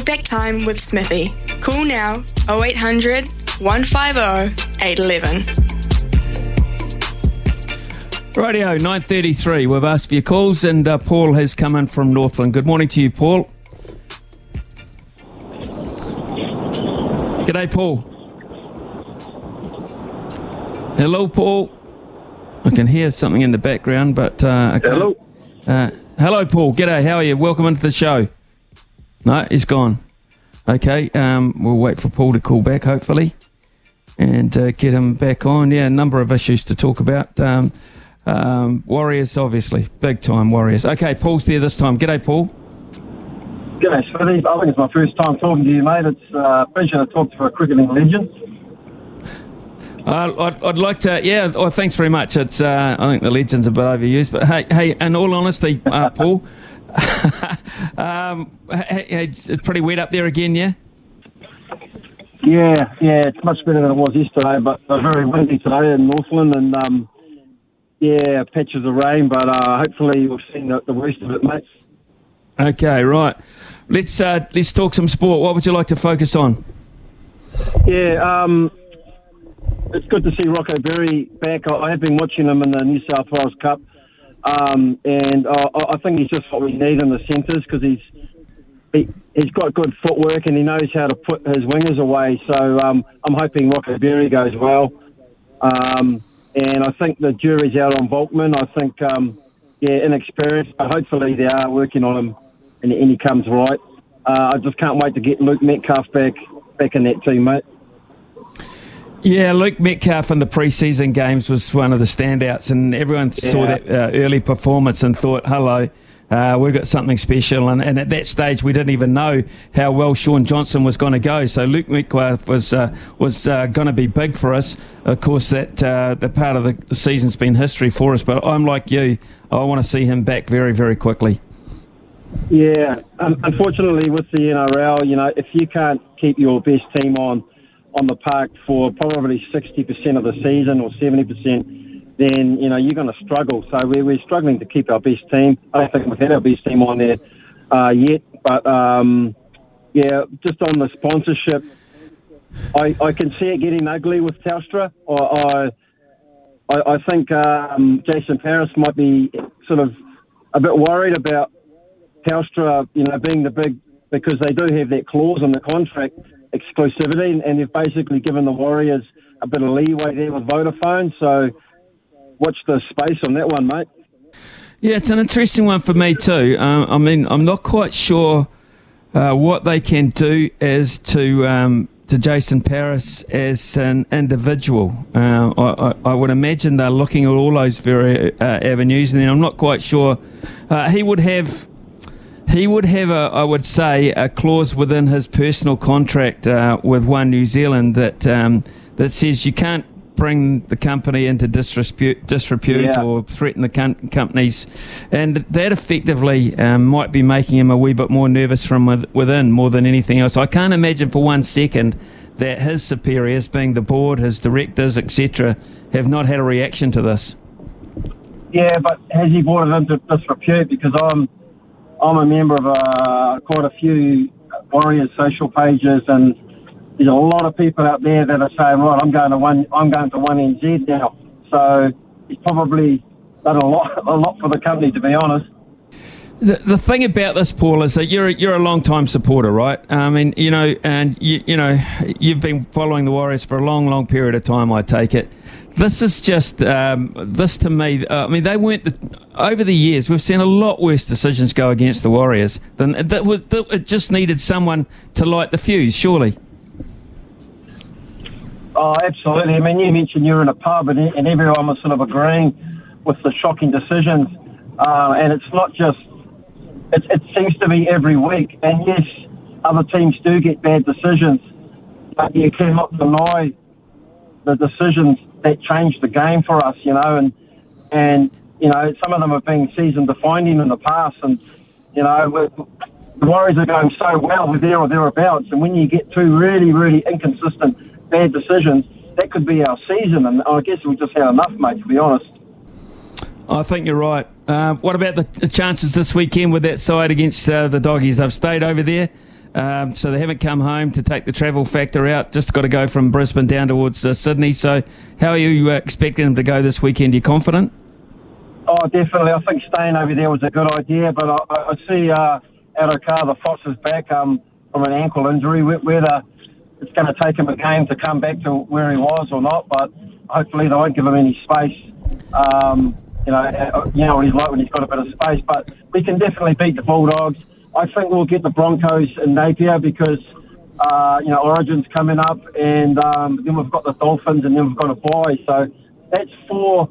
Talkback time with Smithy. Call now 0800 150 811. Radio 933. We've asked for your calls, and uh, Paul has come in from Northland. Good morning to you, Paul. G'day, Paul. Hello, Paul. I can hear something in the background, but uh, I can't- Hello. Uh, hello, Paul. G'day. How are you? Welcome into the show. No, he's gone. Okay. Um, we'll wait for Paul to call back, hopefully, and uh, get him back on. Yeah, a number of issues to talk about. Um, um, Warriors, obviously, big time Warriors. Okay, Paul's there this time. G'day, Paul. G'day, Smithy. I think it's my first time talking to you, mate. It's uh, a pleasure to talk to a cricketing legend. Uh, I'd, I'd like to, yeah. Oh, thanks very much. It's, uh, I think the legends are a bit overused, but hey, hey. In all honesty, uh, Paul, um, hey, hey, it's, it's pretty wet up there again, yeah. Yeah, yeah, it's much better than it was yesterday, but uh, very windy today in Northland, and um, yeah, patches of rain, but uh, hopefully we've seen the, the worst of it, mate. Okay, right. Let's uh, let's talk some sport. What would you like to focus on? Yeah, um, it's good to see Rocco Berry back. I I have been watching him in the New South Wales Cup, um, and I I think he's just what we need in the centres because he's he, he's got good footwork and he knows how to put his wingers away. So um, I'm hoping Rocco Berry goes well. Um, and I think the jury's out on Volkman. I think, um, yeah, inexperienced, but hopefully they are working on him and, and he comes right. Uh, I just can't wait to get Luke Metcalf back back in that team, mate. Yeah, Luke Metcalf in the preseason games was one of the standouts, and everyone saw that uh, early performance and thought, "Hello, uh, we've got something special." And, and at that stage, we didn't even know how well Shaun Johnson was going to go. So Luke Metcalf was uh, was uh, going to be big for us. Of course, that uh, the part of the season's been history for us. But I'm like you, I want to see him back very, very quickly. Yeah, um, unfortunately, with the NRL, you know, if you can't keep your best team on on the park for probably sixty percent of the season or seventy percent, then you know you're going to struggle. So we're, we're struggling to keep our best team. I don't think we've had our best team on there uh, yet, but um, yeah, just on the sponsorship, I, I can see it getting ugly with Telstra. I I, I, I think um, Jason Paris might be sort of a bit worried about Telstra, you know, being the big because they do have that clause in the contract exclusivity, and, and they've basically given the Warriors a bit of leeway there with Vodafone. So watch the space on that one, mate. Yeah, it's an interesting one for me too. Um, I mean, I'm not quite sure uh, what they can do as to um, to Jason Paris as an individual. Uh, I, I, would imagine they're looking at all those very uh, avenues, and then I'm not quite sure. Uh, he would have. He would have a, I would say, a clause within his personal contract uh, with One New Zealand that um, that says you can't bring the company into disrepute, disrepute Yeah. or threaten the com- companies, and that effectively um, might be making him a wee bit more nervous from with- within more than anything else. I can't imagine for one second that his superiors, being the board, his directors, etc., have not had a reaction to this. Yeah, but has he brought it into disrepute? Because I'm I'm a member of uh, quite a few Warriors social pages, and there's a lot of people out there that are saying, right, I'm going to one, I'm going to one NZ now. So he's probably done a lot, a lot for the company, to be honest. The, the thing about this, Paul, is that you're a, you're a long time supporter, right? I mean, you know, and you you know, you've been following the Warriors for a long, long period of time. I take it. This is just um, this to me. Uh, I mean, they weren't the, over the years. We've seen a lot worse decisions go against the Warriors than that. Was, that it just needed someone to light the fuse, surely. Oh, absolutely. I mean, you mentioned you were in a pub and, and everyone was sort of agreeing with the shocking decisions. Uh, and it's not just it, it seems to be every week. And yes, other teams do get bad decisions, but you cannot deny the decisions that change the game for us, you know, and and you know some of them have been season defining in the past, and you know the Warriors are going so well, we're there or thereabouts, and when you get two really really inconsistent bad decisions, that could be our season, and I guess we just had enough, mate. To be honest. I think you're right. Uh, what about the chances this weekend with that side against uh, the doggies? They've stayed over there. Um, so they haven't come home to take the travel factor out. Just got to go from Brisbane down towards uh, Sydney. So how are you uh, expecting them to go this weekend? Are you confident? Oh, definitely. I think staying over there was a good idea. But I, I see uh, Addo-Carr, the Fox is back um, from an ankle injury. Whether it's going to take him a game to come back to where he was or not, but hopefully they won't give him any space. Um, you know, uh, you know what he's like when he's got a bit of space. But we can definitely beat the Bulldogs. I think we'll get the Broncos in Napier because uh, you know Origin's coming up, and um, then we've got the Dolphins, and then we've got a bye. So that's four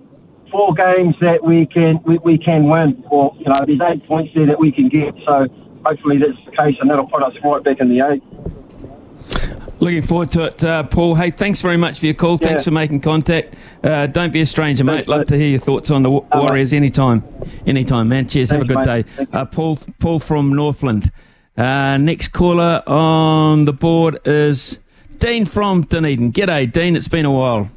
four games that we can we, we can win, or you know there's eight points there that we can get. So hopefully that's the case, and that'll put us right back in the eight. Looking forward to it, uh, Paul. Hey, thanks very much for your call. Thanks yeah. for making contact. Uh, don't be a stranger, mate. Love to hear your thoughts on the Warriors anytime. Anytime, man. Cheers. Thanks, Have a good mate. day. Uh, Paul, Paul from Northland. Uh, next caller on the board is Dean from Dunedin. G'day, Dean. It's been a while.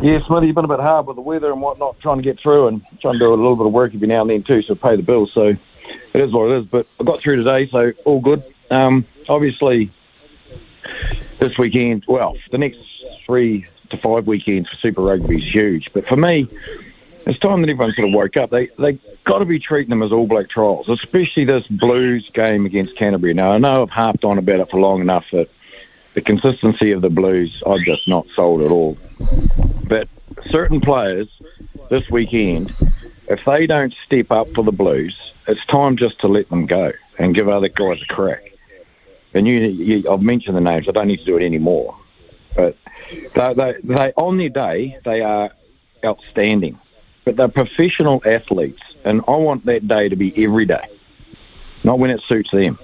Yes, Smithy, you've been a bit hard with the weather and whatnot, trying to get through and trying to do a little bit of work every now and then too, so pay the bills. So it is what it is. But I got through today, so all good. Um, obviously, this weekend, well, the next three to five weekends for Super Rugby is huge. But for me, it's time that everyone sort of woke up. They they got to be treating them as All Black trials, especially this Blues game against Canterbury. Now I know I've harped on about it for long enough that the consistency of the Blues I've just not sold at all. But certain players this weekend, if they don't step up for the Blues, it's time just to let them go and give other guys a crack and you, you, I've mentioned the names. I don't need to do it anymore. But they, they, they, on their day, they are outstanding. But they're professional athletes, and I want that day to be every day, not when it suits them.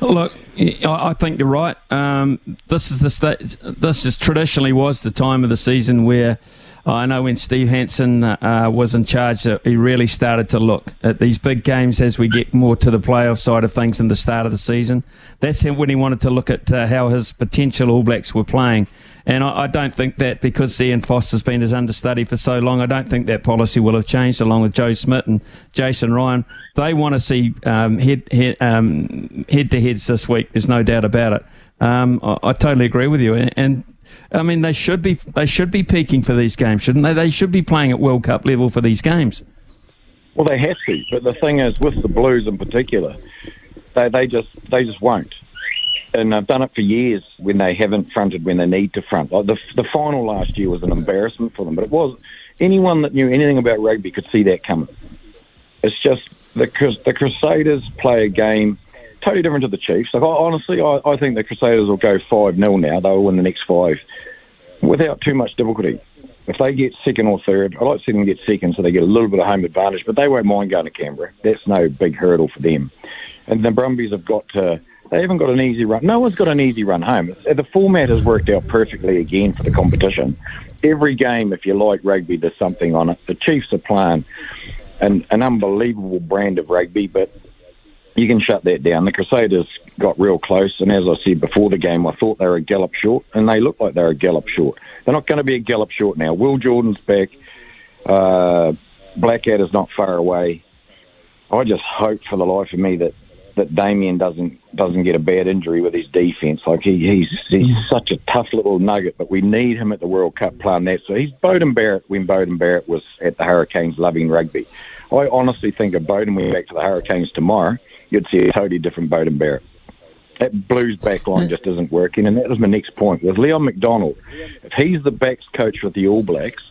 Look, I think you're right. Um, this is the state. This is traditionally was the time of the season where I know when Steve Hansen uh, was in charge, uh, he really started to look at these big games as we get more to the playoff side of things in the start of the season. That's when he wanted to look at uh, how his potential All Blacks were playing. And I, I, don't think that because Ian Foster's been his understudy for so long, I don't think that policy will have changed along with Joe Schmidt and Jason Ryan. They want to see um, head, head, um, head to heads this week. There's no doubt about it. Um, I, I, totally agree with you. And, and I mean, they should be they should be peaking for these games, shouldn't they? They should be playing at World Cup level for these games. Well, they have to, but the thing is, with the Blues in particular, they they just they just won't, and they've done it for years when they haven't fronted when they need to front. Like the the final last year was an embarrassment for them, but it was anyone that knew anything about rugby could see that coming. It's just the the Crusaders play a game totally different to the Chiefs. Like, honestly, I, I think the Crusaders will go 5 0 now. They'll win the next five without too much difficulty. If they get second or third, I like to see them get second so they get a little bit of home advantage, but they won't mind going to Canberra. That's no big hurdle for them. And the Brumbies have got to, they haven't got an easy run. No one's got an easy run home. The format has worked out perfectly again for the competition. Every game, if you like rugby, there's something on it. The Chiefs are playing an, an unbelievable brand of rugby, but you can shut that down. The Crusaders got real close, and as I said before the game, I thought they were a gallop short, and they look like they're a gallop short. They're not going to be a gallop short now. Will Jordan's back. Uh, Blackadder's not far away. I just hope for the life of me that that Damian doesn't doesn't get a bad injury with his defence. Like he, he's he's such a tough little nugget, but we need him at the World Cup playing that. So he's Beauden Barrett when Beauden Barrett was at the Hurricanes loving rugby. I honestly think if Beauden went back to the Hurricanes tomorrow, you'd see a totally different Beauden Barrett. That Blues back line just isn't working, and that was my next point. With Leon MacDonald, if he's the backs coach with the All Blacks,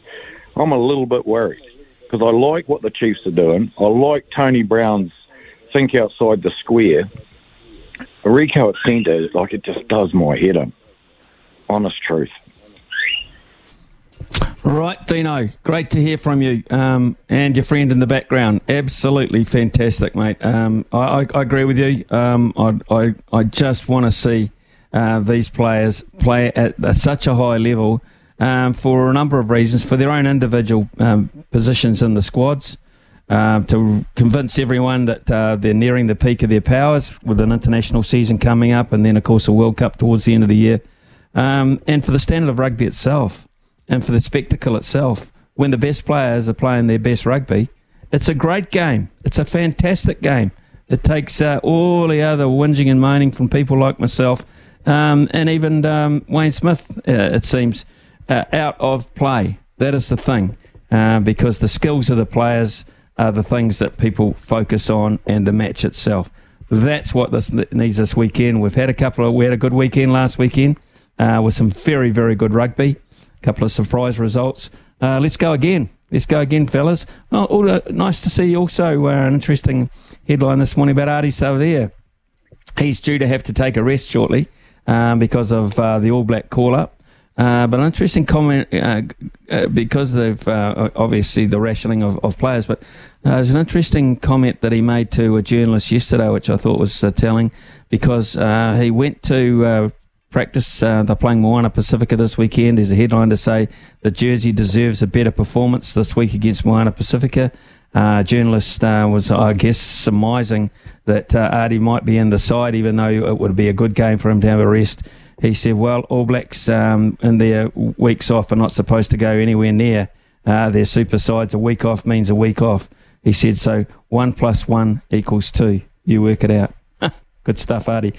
I'm a little bit worried because I like what the Chiefs are doing. I like Tony Brown's think outside the square. Rieko at centre, like it just does my head in. Honest truth. Right, Dino. Great to hear from you um, and your friend in the background. Absolutely fantastic, mate. Um, I, I, I, agree with you. Um, I, I, I just want to see uh, these players play at, at such a high level um, for a number of reasons, for their own individual um, positions in the squads, uh, to convince everyone that uh, they're nearing the peak of their powers with an international season coming up, and then, of course, a World Cup towards the end of the year, um, and for the standard of rugby itself and for the spectacle itself. When the best players are playing their best rugby, it's a great game. It's a fantastic game. It takes uh, all the other whinging and moaning from people like myself um, and even um, Wayne Smith, uh, it seems, uh, out of play. That is the thing, uh, because the skills of the players are the things that people focus on and the match itself. That's what this needs this weekend. We've had a couple of, we had a good weekend last weekend uh, with some very, very good rugby couple of surprise results. Uh, let's go again. Let's go again, fellas. Oh, oh, nice to see you also uh, an interesting headline this morning about Ardie Savea. He's due to have to take a rest shortly um, because of uh, the All Black call up. Uh, but an interesting comment uh, because of obviously the rationing of, of players. But there's an interesting comment that he made to a journalist yesterday, which I thought was telling, because he went to practice. Uh, they're playing Moana Pacifica this weekend. There's a headline to say that Jersey deserves a better performance this week against Moana Pacifica. Uh, journalist uh, was, I guess, surmising that uh, Ardie might be in the side, even though it would be a good game for him to have a rest. He said, "Well, All Blacks um, in their weeks off are not supposed to go anywhere near uh, their super sides. A week off means a week off." He said, "So one plus one equals two. You work it out." Good stuff, Ardie.